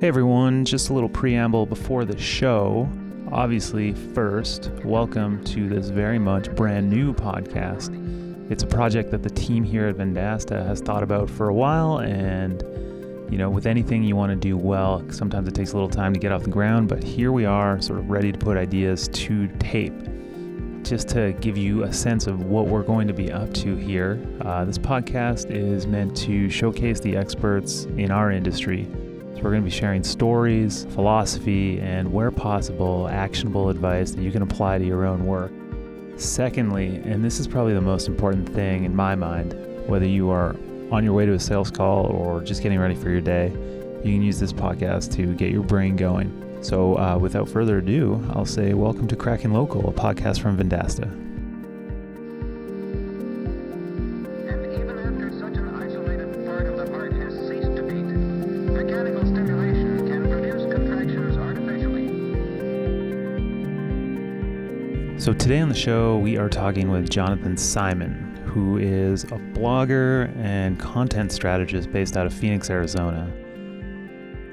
Hey everyone, just a little preamble before the show. Obviously, first, welcome to this very much brand new podcast. It's a project that the team here at Vendasta has thought about for a while, and you know, with anything you want to do well, sometimes it takes a little time to get off the ground, but here we are, sort of ready to put ideas to tape. Just to give you a sense of what we're going to be up to here, uh, this podcast is meant to showcase the experts in our industry so we're going to be sharing stories, philosophy, and where possible, actionable advice that you can apply to your own work. Secondly, and this is probably the most important thing in my mind, whether you are on your way to a sales call or just getting ready for your day, you can use this podcast to get your brain going. So, uh, without further ado, I'll say welcome to Conquer Local, a podcast from Vendasta. So, today on the show, we are talking with Jonathan Simon, who is a blogger and content strategist based out of Phoenix, Arizona.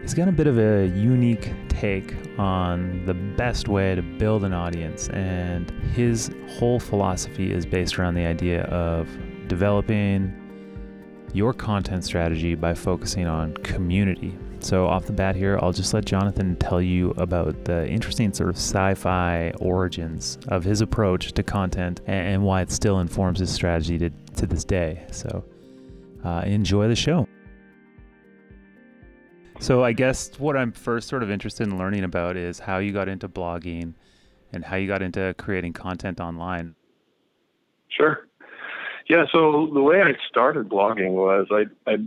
He's got a bit of a unique take on the best way to build an audience, and his whole philosophy is based around the idea of developing your content strategy by focusing on community. So, off the bat here, I'll just let Jonathan tell you about the interesting sort of sci fi origins of his approach to content and, why it still informs his strategy to, to this day. So, uh, enjoy the show. So, I guess what I'm first sort of interested in learning about is how you got into blogging and how you got into creating content online. Sure. Yeah. So the way I started blogging was I, I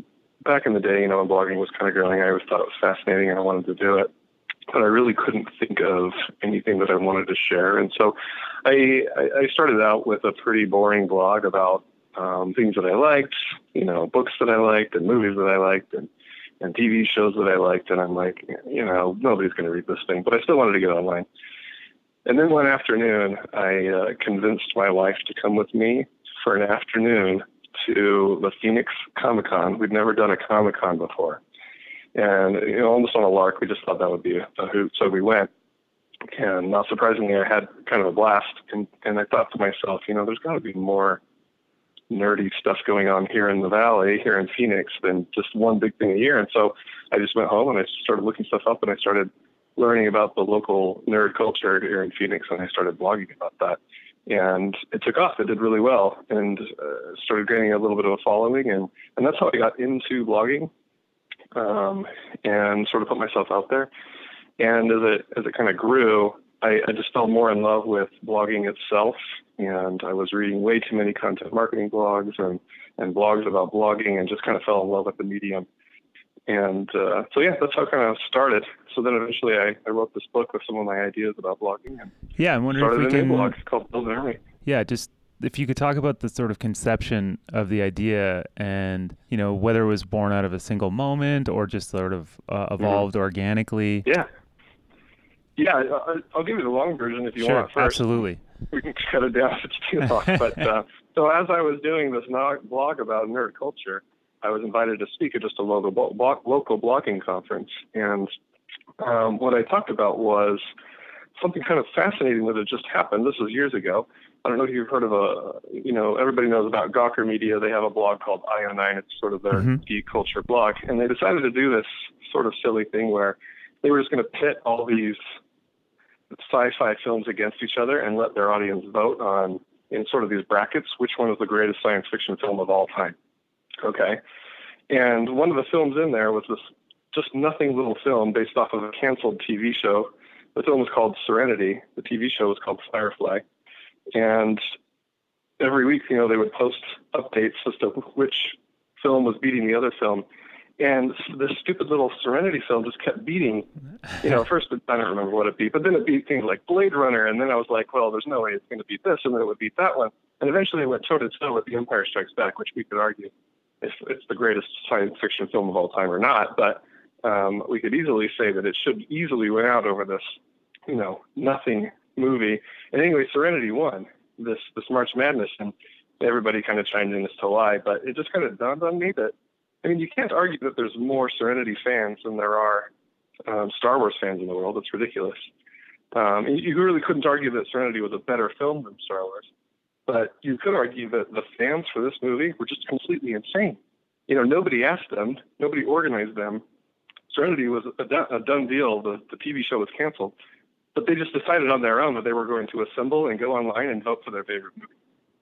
back in the day, you know, when blogging was kind of growing, I always thought it was fascinating and I wanted to do it, but I really couldn't think of anything that I wanted to share. And so I, I started out with a pretty boring blog about um, things that I liked, you know, books that I liked and movies that I liked and, and TV shows that I liked. And I'm like, you know, nobody's going to read this thing, but I still wanted to get online. And then one afternoon, I uh, convinced my wife to come with me for an afternoon to the Phoenix Comic Con. We'd never done a Comic Con before. And, you know, almost on a lark, we just thought that would be a, hoot. So we went. And not surprisingly, I had kind of a blast. And, and I thought to myself, you know, there's got to be more nerdy stuff going on here in the valley, here in Phoenix, than just one big thing a year. And so I just went home and I started looking stuff up and I started learning about the local nerd culture here in Phoenix and I started blogging about that. And it took off. It did really well and uh, started gaining a little bit of a following. And, and that's how I got into blogging um, and sort of put myself out there. And as it, as it kind of grew, I, I just fell more in love with blogging itself. And I was reading way too many content marketing blogs and, and blogs about blogging and just kind of fell in love with the medium. And uh, so, yeah, that's how kind of started. So then eventually I, I wrote this book with some of my ideas about blogging and Yeah, I'm wondering started if we a can. blog It's called Build an Army. Yeah, just if you could talk about the sort of conception of the idea and, you know, whether it was born out of a single moment or just sort of uh, evolved organically. Yeah. Yeah, I'll give you the long version if you sure, want first. absolutely. we can cut it down if it's too long. But uh, so as I was doing this blog about nerd culture, I was invited to speak at just a local local blogging conference, and um, what I talked about was something kind of fascinating that had just happened. This was years ago. I don't know if you've heard of a, you know, everybody knows about Gawker Media. They have a blog called IO9. It's sort of their Mhm. geek culture blog, and they decided to do this sort of silly thing where they were just going to pit all these sci-fi films against each other and let their audience vote on in sort of these brackets which one is the greatest science fiction film of all time. Okay, and one of the films in there was this just nothing little film based off of a canceled TV show. The film was called Serenity. The TV show was called Firefly, and every week, you know, they would post updates as to which film was beating the other film. And this stupid little Serenity film just kept beating you know, first I don't remember what it beat, but then it beat things like Blade Runner, and then I was like, well, there's no way it's going to beat this, and then it would beat that one, and eventually it went toe to toe with The Empire Strikes Back, which we could argue if it's the greatest science fiction film of all time or not, but um, we could easily say that it should easily win out over this, you know, nothing movie. And anyway, Serenity won this this March Madness, and everybody kind of chimed in as to why, but it just kind of dawned on me that I mean, you can't argue that there's more Serenity fans than there are um, Star Wars fans in the world. It's ridiculous. Um, you really couldn't argue that Serenity was a better film than Star Wars, but you could argue that the fans for this movie were just completely insane. You know, nobody asked them, nobody organized them. Serenity was a, done, a done deal. The, the TV show was canceled, but they just decided on their own that they were going to assemble and go online and vote for their favorite movie.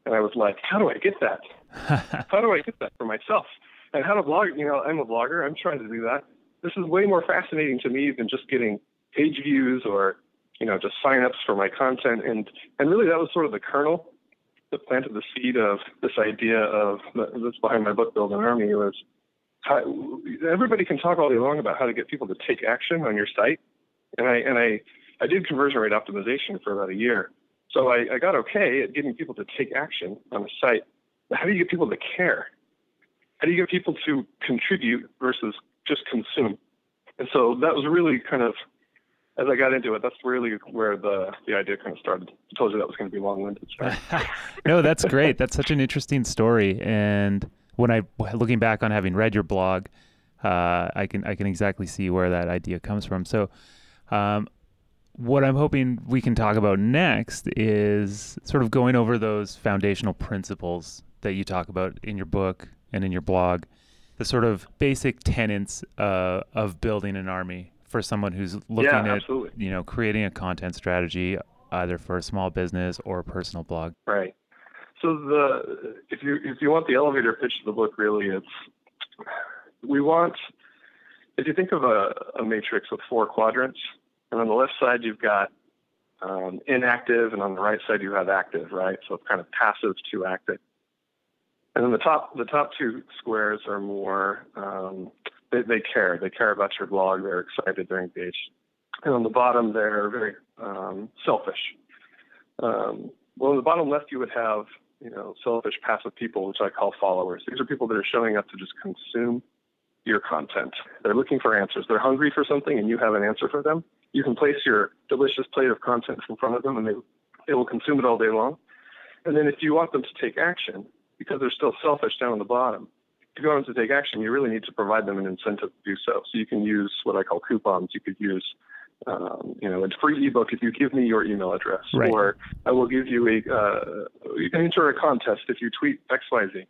And I was like, how do I get that? how do I get that for myself? And how to blog? You know, I'm a blogger. I'm trying to do that. This is way more fascinating to me than just getting page views or you know, just signups for my content. And, and really that was sort of the kernel that planted the seed of this idea of that's behind my book, Build an Army, was how, everybody can talk all day long about how to get people to take action on your site. And I, and I, I did conversion rate optimization for about a year. So I, I got okay at getting people to take action on a site. But how do you get people to care? How do you get people to contribute versus just consume? And so that was really kind of as I got into it, that's really where the the idea kind of started. I told you that was going to be long winded. no, that's great. That's such an interesting story. And when I looking back on having read your blog, uh, I can I can exactly see where that idea comes from. So, um, what I'm hoping we can talk about next is sort of going over those foundational principles that you talk about in your book and in your blog, the sort of basic tenets uh, of building an army for someone who's looking yeah, at absolutely. you know creating a content strategy either for a small business or a personal blog? Right. So the if you if you want the elevator pitch of the book, really, it's we want if you think of a, a matrix with four quadrants, and on the left side you've got um, inactive, and on the right side you have active, right? So it's kind of passive to active. And then the top the top two squares are more um, they, they care. They care about your blog. They're excited. They're engaged. And on the bottom, they're very um, selfish. Um, well, on the bottom left, you would have you know selfish, passive people, which I call followers. These are people that are showing up to just consume your content. They're looking for answers. They're hungry for something, and you have an answer for them. You can place your delicious plate of content in front of them, and they they will consume it all day long. And then if you want them to take action, because they're still selfish down on the bottom, you want them to take action, you really need to provide them an incentive to do so. So you can use what I call coupons. You could use, um, you know, a free ebook if you give me your email address, right. or I will give you a, uh, you can enter a contest if you tweet X, Y, Z.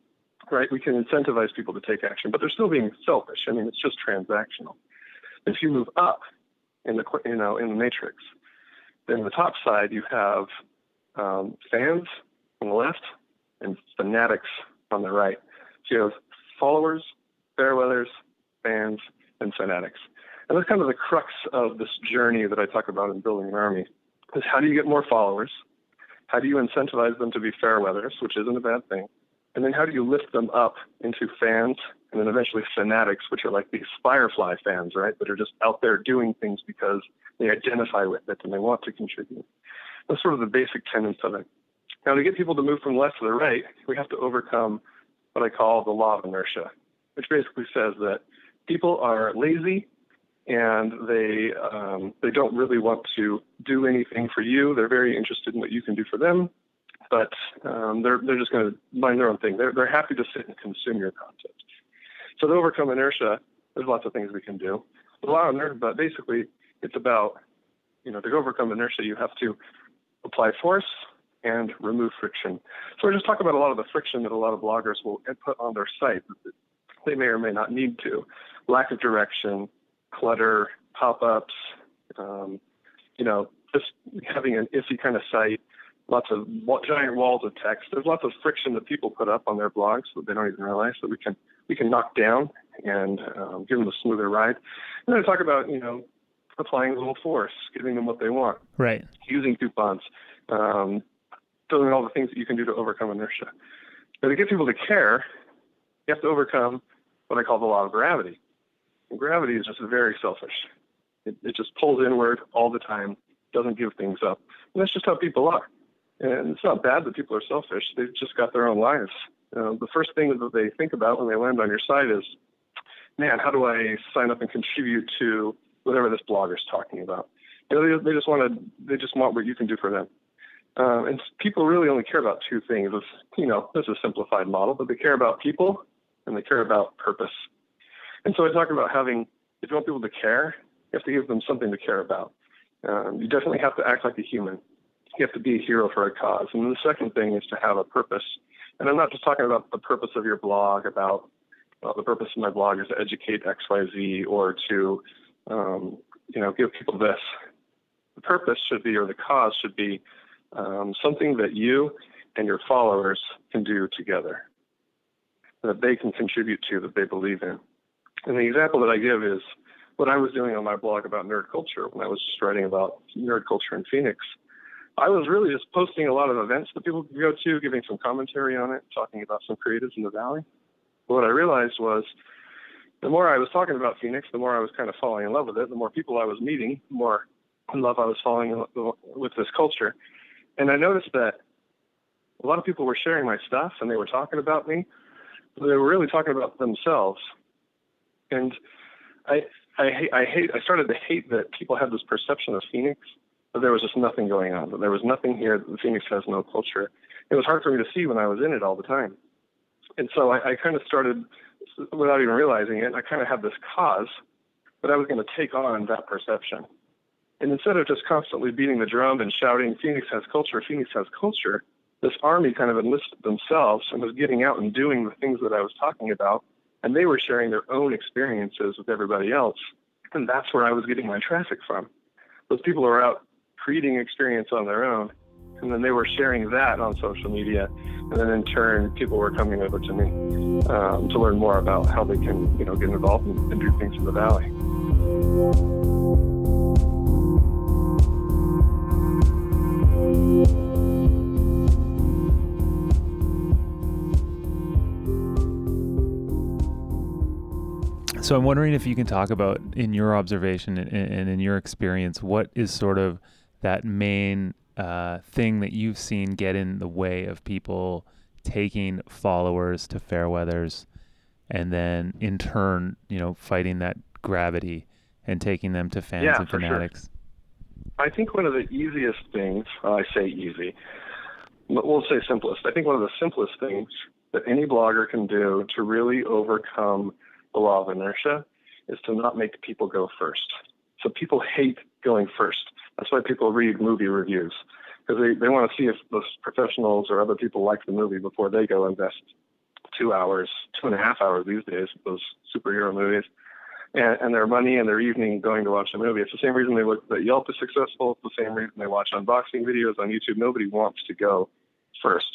Right? We can incentivize people to take action, but they're still being selfish. I mean, it's just transactional. If you move up in the, you know, in the matrix, then the top side you have um, fans on the left and fanatics on the right. So you have followers, fairweathers, fans, and fanatics. And that's kind of the crux of this journey that I talk about in building an army. Is how do you get more followers? How do you incentivize them to be fairweathers, which isn't a bad thing? And then how do you lift them up into fans and then eventually fanatics, which are like these Firefly fans, right? That are just out there doing things because they identify with it and they want to contribute. That's sort of the basic tenets of it. Now, to get people to move from left to the right, we have to overcome what I call the law of inertia, which basically says that people are lazy and they um, they don't really want to do anything for you. They're very interested in what you can do for them, but um, they're they're just going to mind their own thing. They're they're happy to sit and consume your content. So to overcome inertia, there's lots of things we can do. The law of inertia, but basically, it's about you know to overcome inertia, you have to apply force and remove friction. So we're just talking about a lot of the friction that a lot of bloggers will put on their site that they may or may not need to. Lack of direction, clutter, pop-ups, um, you know, just having an iffy kind of site, lots of giant walls of text. There's lots of friction that people put up on their blogs that they don't even realize that we can we can knock down and um, give them a smoother ride. And then I talk about you know applying a little force, giving them what they want, right? Using coupons, um, doing all the things that you can do to overcome inertia. But to get people to care, you have to overcome what I call the law of gravity. And gravity is just very selfish. It, it just pulls inward all the time, doesn't give things up. And that's just how people are. And it's not bad that people are selfish. They've just got their own lives. Uh, the first thing that they think about when they land on your site is, man, how do I sign up and contribute to whatever this blogger's talking about? You know, they, they just want to, they just want what you can do for them. Um, and people really only care about two things. It's, you know, this is a simplified model, but they care about people and they care about purpose. And so I talk about having, if you want people to care, You have to give them something to care about. Um, you definitely have to act like a human. You have to be a hero for a cause. And the second thing is to have a purpose. And I'm not just talking about the purpose of your blog, about well, the purpose of my blog is to educate XYZ or to, um, you know, give people this. The purpose should be, or the cause should be, um, something that you and your followers can do together, that they can contribute to, that they believe in. And the example that I give is what I was doing on my blog about nerd culture when I was just writing about nerd culture in Phoenix. I was really just posting a lot of events that people could go to, giving some commentary on it, talking about some creatives in the valley. But what I realized was the more I was talking about Phoenix, the more I was kind of falling in love with it, the more people I was meeting, the more in love I was falling with this culture. And I noticed that a lot of people were sharing my stuff and they were talking about me, but they were really talking about themselves. And I, I, I hate, I started to hate that people had this perception of Phoenix that there was just nothing going on. That there was nothing here. That Phoenix has no culture. It was hard for me to see when I was in it all the time. And so I, I kind of started, without even realizing it, I kind of had this cause that I was going to take on that perception. And instead of just constantly beating the drum and shouting, Phoenix has culture, Phoenix has culture, this army kind of enlisted themselves and was getting out and doing the things that I was talking about. And they were sharing their own experiences with everybody else. And that's where I was getting my traffic from. Those people were out creating experience on their own. And then they were sharing that on social media. And then in turn, people were coming over to me um, to learn more about how they can, you know, get involved and, and do things in the valley. So I'm wondering if you can talk about, in your observation and, and in your experience, what is sort of that main uh, thing that you've seen get in the way of people taking followers to Fairweathers and then in turn, you know, fighting that gravity and taking them to fans yeah, and fanatics? Sure. I think one of the easiest things, well, I say easy, but we'll say simplest. I think one of the simplest things that any blogger can do to really overcome the law of inertia is to not make people go first. So people hate going first. That's why people read movie reviews because they, they want to see if those professionals or other people like the movie before they go invest two hours, two and a half hours these days, those superhero movies, and, and their money and their evening going to watch a movie. It's the same reason they look that Yelp is successful. It's the same reason they watch unboxing videos on YouTube. Nobody wants to go first.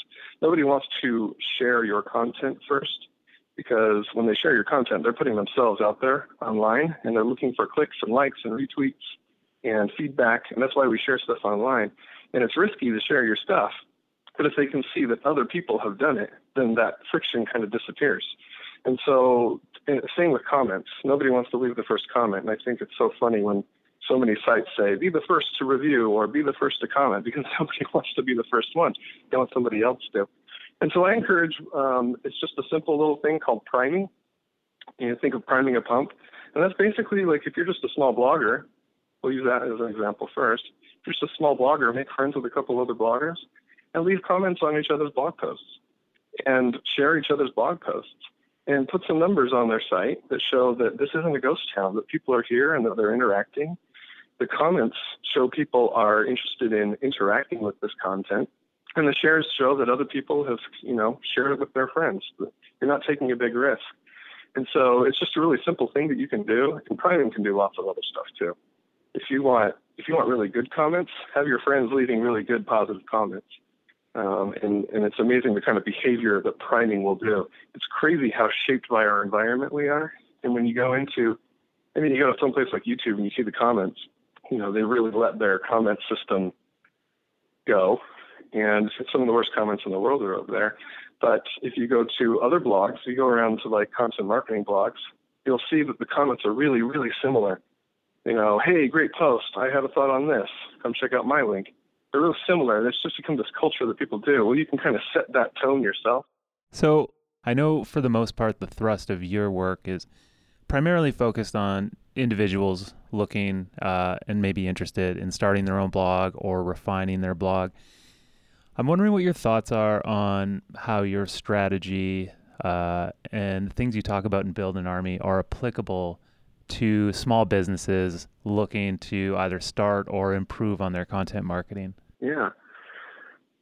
Nobody wants to share your content first because when they share your content, they're putting themselves out there online and they're looking for clicks and likes and retweets and feedback, and that's why we share stuff online. And it's risky to share your stuff, but if they can see that other people have done it, then that friction kind of disappears. And so, same with comments. Nobody wants to leave the first comment, and I think it's so funny when so many sites say, be the first to review or be the first to comment because nobody wants to be the first one. They want somebody else to. And so I encourage, um, it's just a simple little thing called priming. You know, think of priming a pump. And that's basically like if you're just a small blogger we'll use that as an example first. If you're just a small blogger, make friends with a couple other bloggers and leave comments on each other's blog posts and share each other's blog posts and put some numbers on their site that show that this isn't a ghost town, that people are here and that they're interacting. The comments show people are interested in interacting with this content. And the shares show that other people have, you know, shared it with their friends. You're not taking a big risk. And so it's just a really simple thing that you can do. And Prime can do lots of other stuff too if you want if you want really good comments, have your friends leaving really good positive comments. Um, and, and it's amazing the kind of behavior that priming will do. It's crazy how shaped by our environment we are. And when you go into, I mean, you go to some place like YouTube and you see the comments, you know, they really let their comment system go. And some of the worst comments in the world are over there. But if you go to other blogs, you go around to like content marketing blogs, you'll see that the comments are really, really similar you know, hey, great post. I have a thought on this. Come check out my link. They're real similar. It's just become this culture that people do. Well, you can kind of set that tone yourself. So I know for the most part, the thrust of your work is primarily focused on individuals looking uh, and maybe interested in starting their own blog or refining their blog. I'm wondering what your thoughts are on how your strategy uh, and things you talk about in Build an Army are applicable to small businesses looking to either start or improve on their content marketing? Yeah,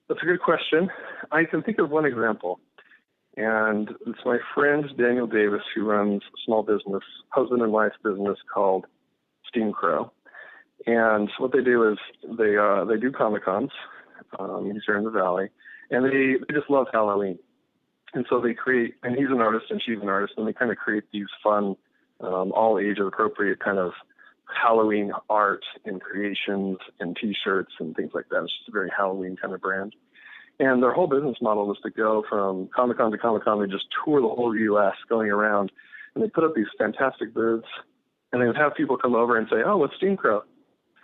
that's a good question. I can think of one example, and it's my friend Daniel Davis who runs a small business, husband and wife business called Steam Crow. And what they do is they uh, they do comic cons. Um, he's here in the valley, and they, they just love Halloween. And so they create, and he's an artist and she's an artist, and they kind of create these fun, um, all age appropriate kind of Halloween art and creations and T-shirts and things like that. It's just a very Halloween kind of brand. And their whole business model was to go from Comic Con to Comic Con. They just tour the whole U.S. going around, and they put up these fantastic booths, and they would have people come over and say, "Oh, what's Steam Crow?"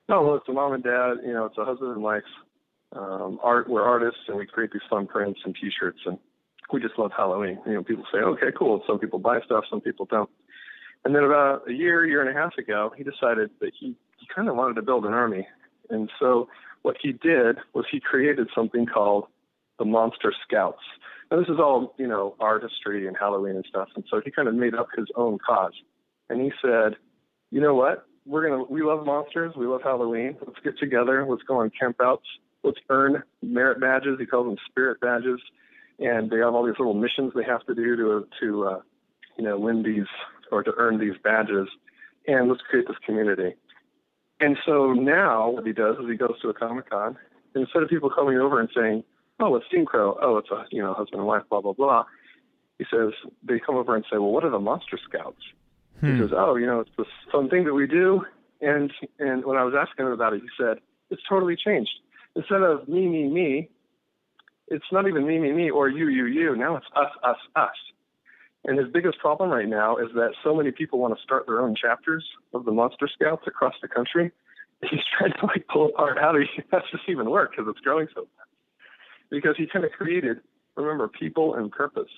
"Oh, well, it's a mom and dad. You know, it's a husband and wife um, art. We're artists, and we create these fun prints and T-shirts, and we just love Halloween." You know, people say, "Okay, cool." Some people buy stuff, some people don't. And then about a year, year and a half ago, he decided that he, he kind of wanted to build an army. And so what he did was he created something called the Monster Scouts. Now this is all, you know, artistry and Halloween and stuff. And so he kind of made up his own cause. And he said, you know what? We're to, we love monsters. We love Halloween. Let's get together. Let's go on campouts. Let's earn merit badges. He calls them spirit badges. And they have all these little missions they have to do to, to, uh, you know, win these or to earn these badges. And let's create this community. And so now what he does is he goes to a Comic Con. Instead of people coming over and saying, oh, it's Steam Crow. Oh, it's a you know husband and wife. Blah blah blah. He says they come over and say, well, what are the Monster Scouts? Hmm. He says, oh, you know, it's this fun thing that we do. And and when I was asking him about it, he said it's totally changed. Instead of me me me, it's not even me me me or you you you. Now it's us us us. And his biggest problem right now is that so many people want to start their own chapters of the Monster Scouts across the country. He's trying to like pull apart how, does this even work because it's growing so fast because he kind of created, remember, people and purpose.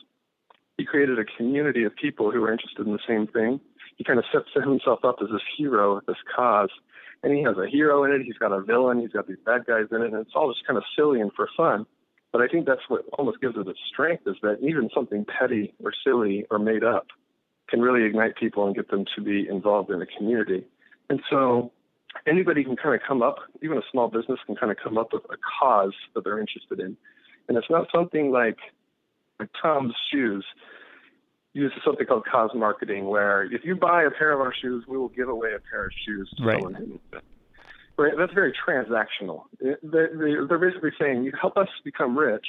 He created a community of people who are interested in the same thing. He kind of sets himself up as this hero this cause. And he has a hero in it, he's got a villain, he's got these bad guys in it, and it's all just kind of silly and for fun. But I think that's what almost gives it its strength is that even something petty or silly or made up can really ignite people and get them to be involved in a community. And so anybody can kind of come up, even a small business can kind of come up with a cause that they're interested in. And it's not something like, like Tom's shoes uses something called cause marketing, where if you buy a pair of our shoes, we will give away a pair of shoes to Right. someone who needs it. Right? That's very transactional. They- they- They're basically saying, you help us become rich,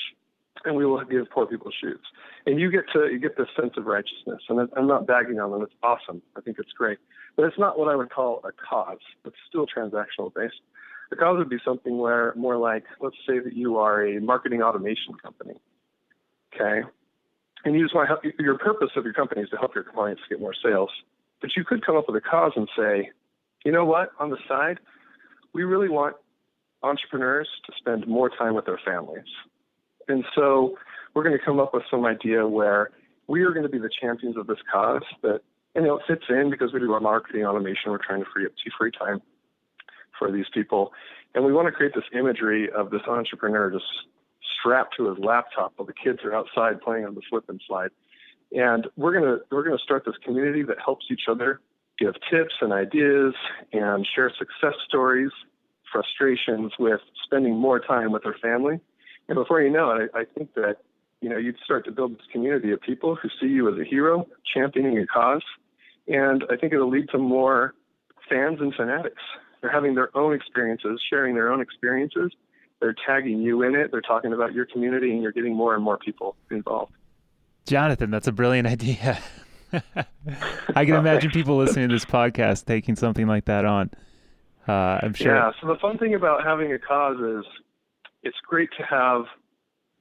and we will give poor people shoes. And you get to you get this sense of righteousness. And I'm not bagging on them. It's awesome. I think it's great. But it's not what I would call a cause. It's still transactional based. The cause would be something where more like, let's say that you are a marketing automation company. Okay. And help your purpose of your company is to help your clients get more sales. But you could come up with a cause and say, you know what, on the side, we really want entrepreneurs to spend more time with their families. And so we're going to come up with some idea where we are going to be the champions of this cause that, you know, it fits in because we do our marketing automation. We're trying to free up free time for these people. And we want to create this imagery of this entrepreneur just strapped to his laptop while the kids are outside playing on the slip and slide. And we're gonna we're gonna start this community that helps each other give tips and ideas and share success stories, frustrations with spending more time with their family. And before you know it, I, I think that you know you'd start to build this community of people who see you as a hero, championing a cause, and I think it'll lead to more fans and fanatics. They're having their own experiences, sharing their own experiences. They're tagging you in it. They're talking about your community, and you're getting more and more people involved. Jonathan, that's a brilliant idea. I can imagine people listening to this podcast taking something like that on. Uh, I'm sure. Yeah. So the fun thing about having a cause is it's great to have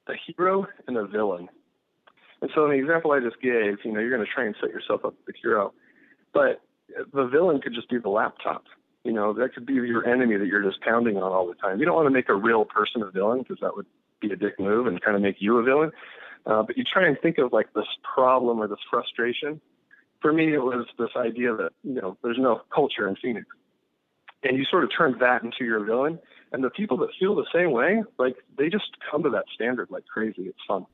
a hero and a villain. And so in the example I just gave, you know, you're going to try and set yourself up as the hero, but the villain could just be the laptop. You know, that could be your enemy that you're just pounding on all the time. You don't want to make a real person a villain because that would be a dick move and kind of make you a villain. Uh, but you try and think of like this problem or this frustration. For me, it was this idea that you know there's no culture in Phoenix, and you sort of turn that into your villain. And the people that feel the same way, like they just come to that standard like crazy. It's fun.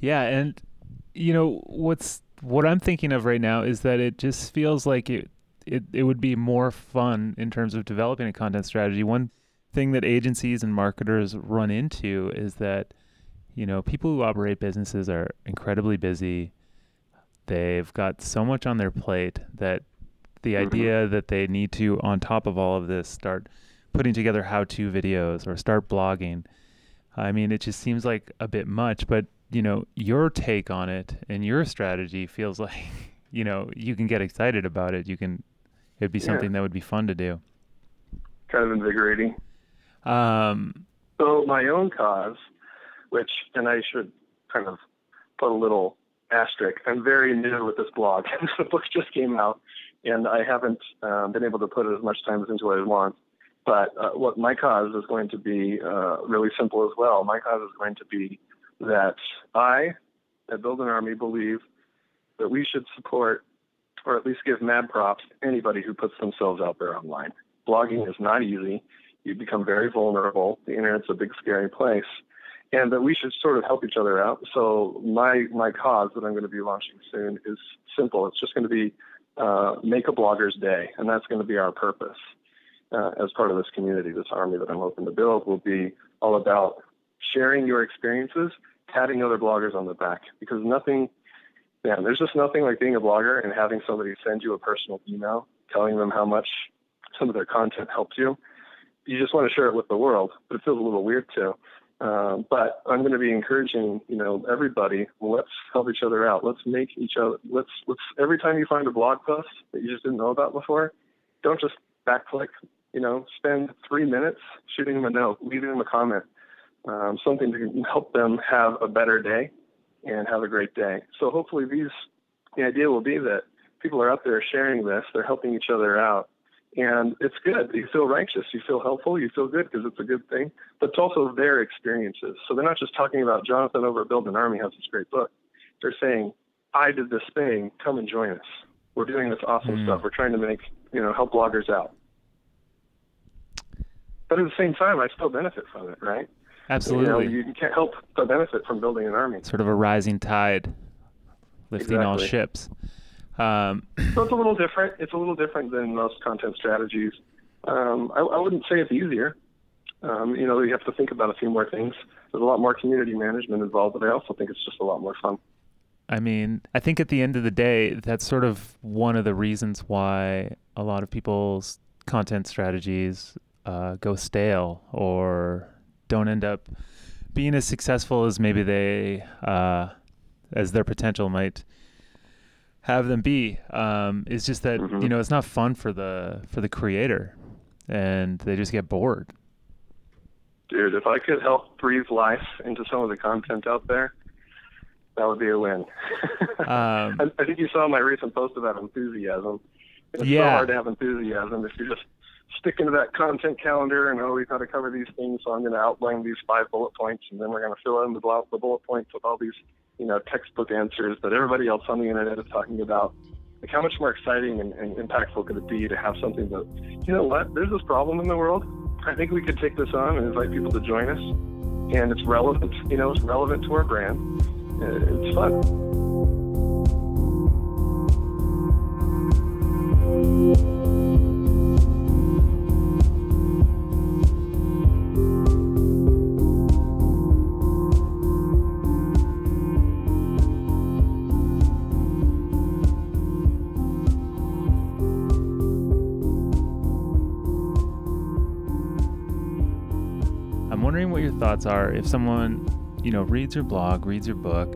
Yeah, and you know what's what I'm thinking of right now is that it just feels like it it, it would be more fun in terms of developing a content strategy. One thing that agencies and marketers run into is that you know people who operate businesses are incredibly busy. They've got so much on their plate that the Mhm. idea that they need to on top of all of this start putting together how-to videos or start blogging. I mean, it just seems like a bit much, but you know, your take on it and your strategy feels like, you know, you can get excited about it. You can, it'd be Yeah. something that would be fun to do. Kind of invigorating. Um, So my own cause, which, and I should kind of put a little asterisk. I'm very new with this blog. the book just came out, and I haven't um, been able to put as much time into it as I want. But uh, what my cause is going to be uh, really simple as well. My cause is going to be that I, at Build an Army, believe that we should support, or at least give mad props to anybody who puts themselves out there online. Blogging is not easy. You become very vulnerable. The internet's a big, scary place and that we should sort of help each other out. So my my cause that I'm going to be launching soon is simple. It's just going to be uh, make a blogger's day, and that's going to be our purpose uh, as part of this community. This army that I'm hoping to build will be all about sharing your experiences, patting other bloggers on the back, because nothing. Yeah, there's just nothing like being a blogger and having somebody send you a personal email telling them how much some of their content helped you. You just want to share it with the world, but it feels a little weird too. Um, but I'm going to be encouraging, you know, everybody. Let's help each other out. Let's make each other. Let's let's every time you find a blog post that you just didn't know about before, don't just backclick. You know, spend three minutes shooting them a note, leaving them a comment, um, something to help them have a better day and have a great day. So hopefully, these the idea will be that people are out there sharing this. They're helping each other out, and it's good. You feel righteous. You feel helpful. You feel good because it's a good thing. But it's also their experiences. So they're not just talking about Jonathan over at Build an Army has this great book. They're saying, I did this thing. Come and join us. We're doing this awesome Mm. stuff. We're trying to make, you know, help bloggers out. But at the same time, I still benefit from it, right? Absolutely. You, know, you can't help but benefit from building an army. sort of a rising tide lifting all ships. Um, So it's a little different. It's a little different than most content strategies. Um, I, I wouldn't say it's easier. Um, you know, you have to think about a few more things. There's a lot more community management involved, but I also think it's just a lot more fun. I mean, I think at the end of the day, that's sort of one of the reasons why a lot of people's content strategies uh, go stale or don't end up being as successful as maybe they, uh, as their potential might have them be. Um, it's just that Mhm. you know it's not fun for the for the creator, and they just get bored. Dude, if I could help breathe life into some of the content out there, that would be a win. Um, I, I think you saw my recent post about enthusiasm. It's Yeah. so hard to have enthusiasm if you're just sticking to that content calendar and oh, we've got to cover these things, so I'm going to outline these five bullet points, and then we're going to fill in the, the bullet points with all these, you know, textbook answers that everybody else on the internet is talking about. Like, how much more exciting and, and impactful could it be to have something that, you know what, there's this problem in the world. I think we could take this on and invite people to join us, and it's relevant. You know, it's relevant to our brand. Uh, It's fun. Thoughts are if someone, you know, reads your blog, reads your book,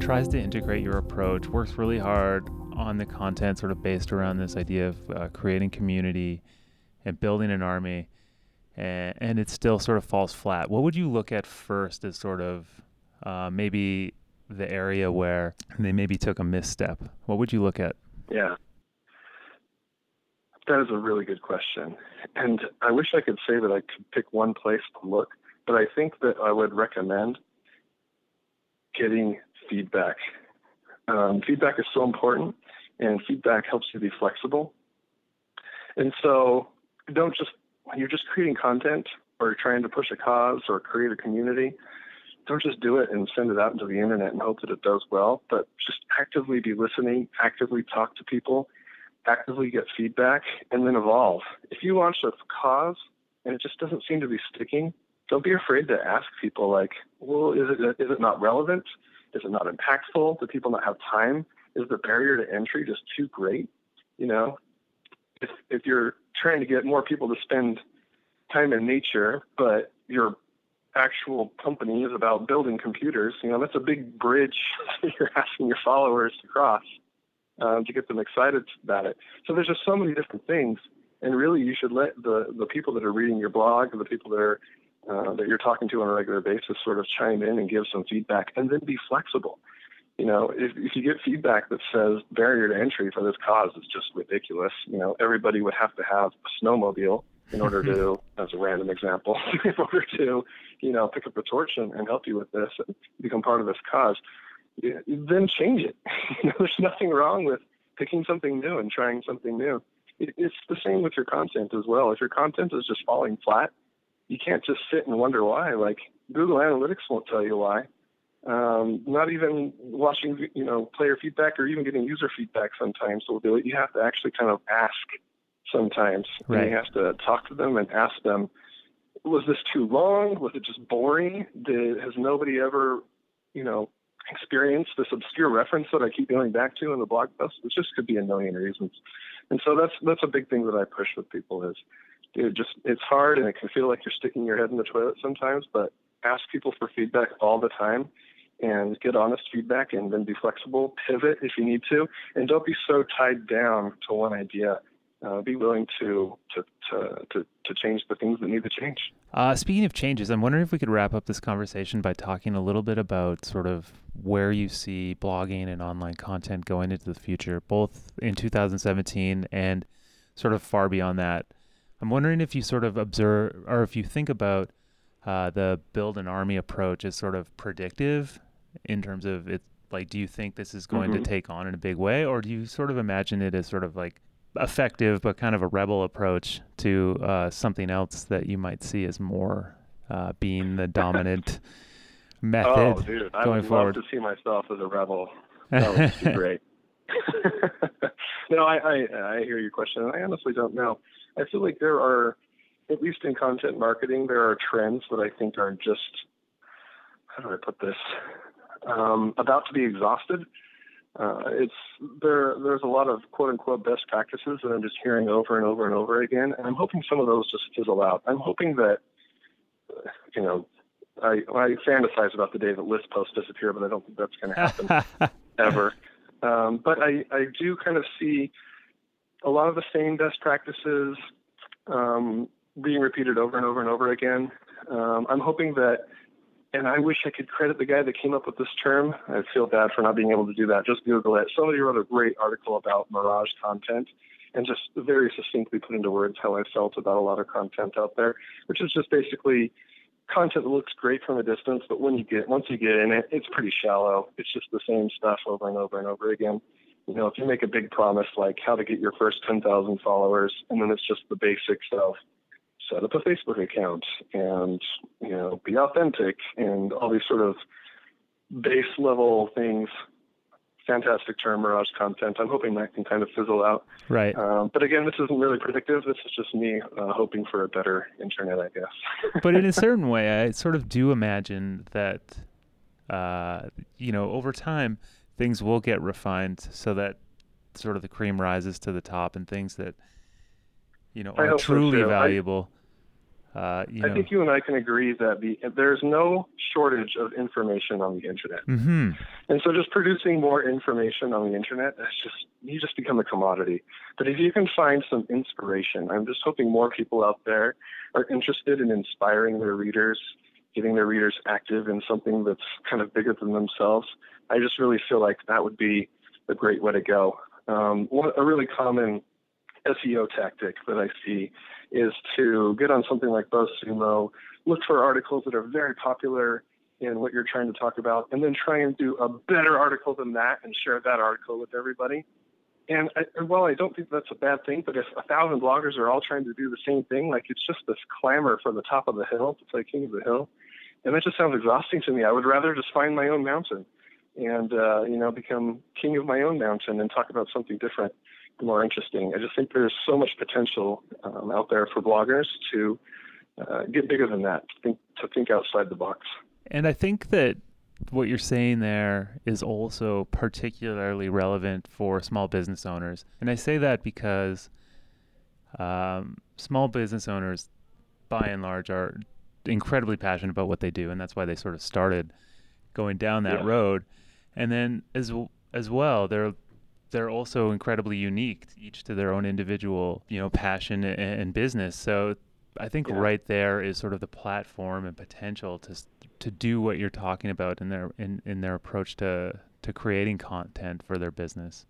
tries to integrate your approach, works really hard on the content sort of based around this idea of uh, creating community and building an army, and, and it still sort of falls flat. What would you look at first as sort of uh, maybe the area where they maybe took a misstep? What would you look at? Yeah. That is a really good question. And I wish I could say that I could pick one place to look, but I think that I would recommend getting feedback. Um, feedback is so important, and feedback helps you be flexible. And so don't just, when you're just creating content or trying to push a cause or create a community, don't just do it and send it out into the internet and hope that it does well, but just actively be listening, actively talk to people, actively get feedback, and then evolve. If you launch a cause and it just doesn't seem to be sticking, don't be afraid to ask people like, well, is it is it not relevant? Is it not impactful? Do people not have time? Is the barrier to entry just too great? You know, if if you're trying to get more people to spend time in nature, but your actual company is about building computers, you know, that's a big bridge you're asking your followers to cross um, to get them excited about it. So there's just so many different things, and really you should let the the people that are reading your blog, the people that are uh, that you're talking to on a regular basis, sort of chime in and give some feedback, and then be flexible. You know, if, if you get feedback that says barrier to entry for this cause is just ridiculous, you know, everybody would have to have a snowmobile in order to, as a random example, in order to, you know, pick up a torch and, and help you with this and become part of this cause then change it. you know, there's nothing wrong with picking something new and trying something new. It, it's the same with your content as well. If your content is just falling flat, you can't just sit and wonder why. Like Google Analytics won't tell you why. Um, not even watching, you know, player feedback or even getting user feedback sometimes will do it. You have to actually kind of ask sometimes. Right. You have to talk to them and ask them, was this too long? Was it just boring? Did, has nobody ever, you know, experienced this obscure reference that I keep going back to in the blog post. It just could be a million reasons. And so that's that's a big thing that I push with people is dude, just it's hard and it can feel like you're sticking your head in the toilet sometimes, but ask people for feedback all the time and get honest feedback and then be flexible, pivot if you need to, and don't be so tied down to one idea. Uh, be willing to, to to to to change the things that need to change. Uh, speaking of changes, I'm wondering if we could wrap up this conversation by talking a little bit about sort of where you see blogging and online content going into the future, both in 2017 and sort of far beyond that. I'm wondering if you sort of observe or if you think about uh, the build an army approach as sort of predictive in terms of it. Like, do you think this is going Mhm. to take on in a big way, or do you sort of imagine it as sort of like effective but kind of a rebel approach to uh, something else that you might see as more uh, being the dominant method Oh, dude, I would forward? love to see myself as a rebel. That would be great. no, I, I I hear your question, I honestly don't know. I feel like there are, at least in content marketing, there are trends that I think are just how do I put this? Um, about to be exhausted. Uh, it's there. There's a lot of quote unquote best practices that I'm just hearing over and over and over again, and I'm hoping some of those just fizzle out. I'm hoping that, you know, I, I fantasize about the day that list posts disappear, but I don't think that's going to happen ever. Um, but I, I do kind of see a lot of the same best practices um, being repeated over and over and over again. Um, I'm hoping that, and I wish I could credit the guy that came up with this term. I feel bad for not being able to do that. Just Google it. Somebody wrote a great article about mirage content and just very succinctly put into words how I felt about a lot of content out there, which is just basically content that looks great from a distance, but when you get once you get in it, it's pretty shallow. It's just the same stuff over and over and over again. You know, if you make a big promise like how to get your first 10,000 followers, and then it's just the basics of set up a Facebook account and you know be authentic and all these sort of base level things. Fantastic term, Mirage content. I'm hoping that can kind of fizzle out. right. Um, but again, this isn't really predictive. This is just me uh, hoping for a better internet, I guess. but in a certain way, I sort of do imagine that, uh, you know, over time, things will get refined so that sort of the cream rises to the top and things that, you know, are hope so, truly. I- valuable. uh, you I know. think you and I can agree that the, there's no shortage of information on the internet. hmm And so just producing more information on the internet, that's just you just become a commodity. But if you can find some inspiration, I'm just hoping more people out there are interested in inspiring their readers, getting their readers active in something that's kind of bigger than themselves. I just really feel like that would be a great way to go. Um, one, a really common SEO tactic that I see is to get on something like BuzzSumo, look for articles that are very popular in what you're trying to talk about, and then try and do a better article than that and share that article with everybody. And, I, and while I don't think that's a bad thing, but if a thousand bloggers are all trying to do the same thing, like it's just this clamor for the top of the hill to play king of the hill, and that just sounds exhausting to me. I would rather just find my own mountain and uh, you know become king of my own mountain and talk about something different, more interesting. I just think there's so much potential um, out there for bloggers to uh, get bigger than that, to think, to think outside the box. And I think that what you're saying there is also particularly relevant for small business owners. And I say that because um, small business owners, by and large, are incredibly passionate about what they do, and that's why they sort of started going down that Yeah. road. And then as as well, they're they're also incredibly unique, each to their own individual, you know, passion and, and business. So I think Yeah. right there is sort of the platform and potential to to do what you're talking about in their in, in their approach to to creating content for their business.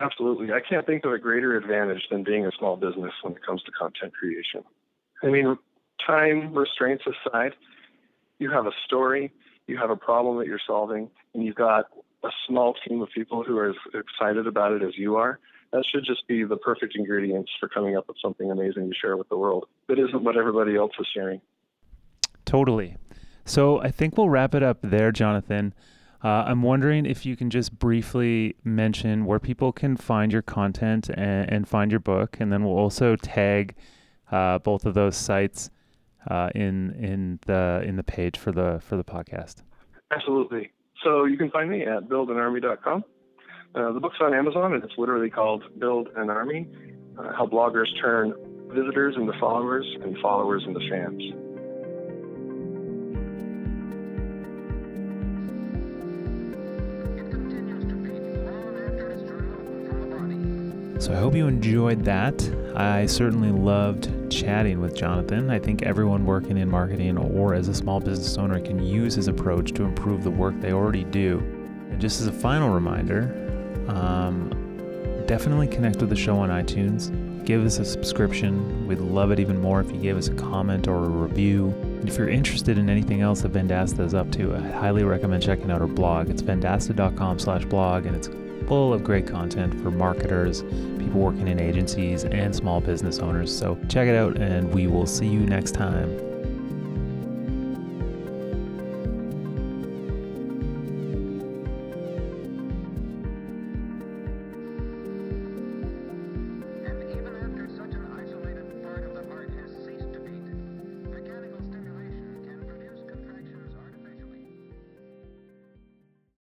Absolutely. I can't think of a greater advantage than being a small business when it comes to content creation. I mean, time restraints aside, you have a story, you have a problem that you're solving, and you've got a small team of people who are as excited about it as you are. That should just be the perfect ingredients for coming up with something amazing to share with the world that isn't what everybody else is sharing. Totally. So I think we'll wrap it up there, Jonathan. Uh, I'm wondering if you can just briefly mention where people can find your content and, and find your book, and then we'll also tag uh, both of those sites uh, in in the in the page for the for the podcast. Absolutely. So you can find me at buildanarmy.com. Uh, the book's on Amazon, and it's literally called Build an Army uh, How Bloggers Turn Visitors into Followers and Followers into Fans. It continues to beat long after it's removed from the body. So I hope you enjoyed that. I certainly loved chatting with Jonathan. I think everyone working in marketing or as a small business owner can use his approach to improve the work they already do. And just as a final reminder, um, definitely connect with the show on iTunes. Give us a subscription. We'd love it even more if you gave us a comment or a review. And if you're interested in anything else that Vendasta is up to, I highly recommend checking out our blog. It's vendasta.com slash blog, and it's full of great content for marketers, people working in agencies, and small business owners. So check it out, and we will see you next time.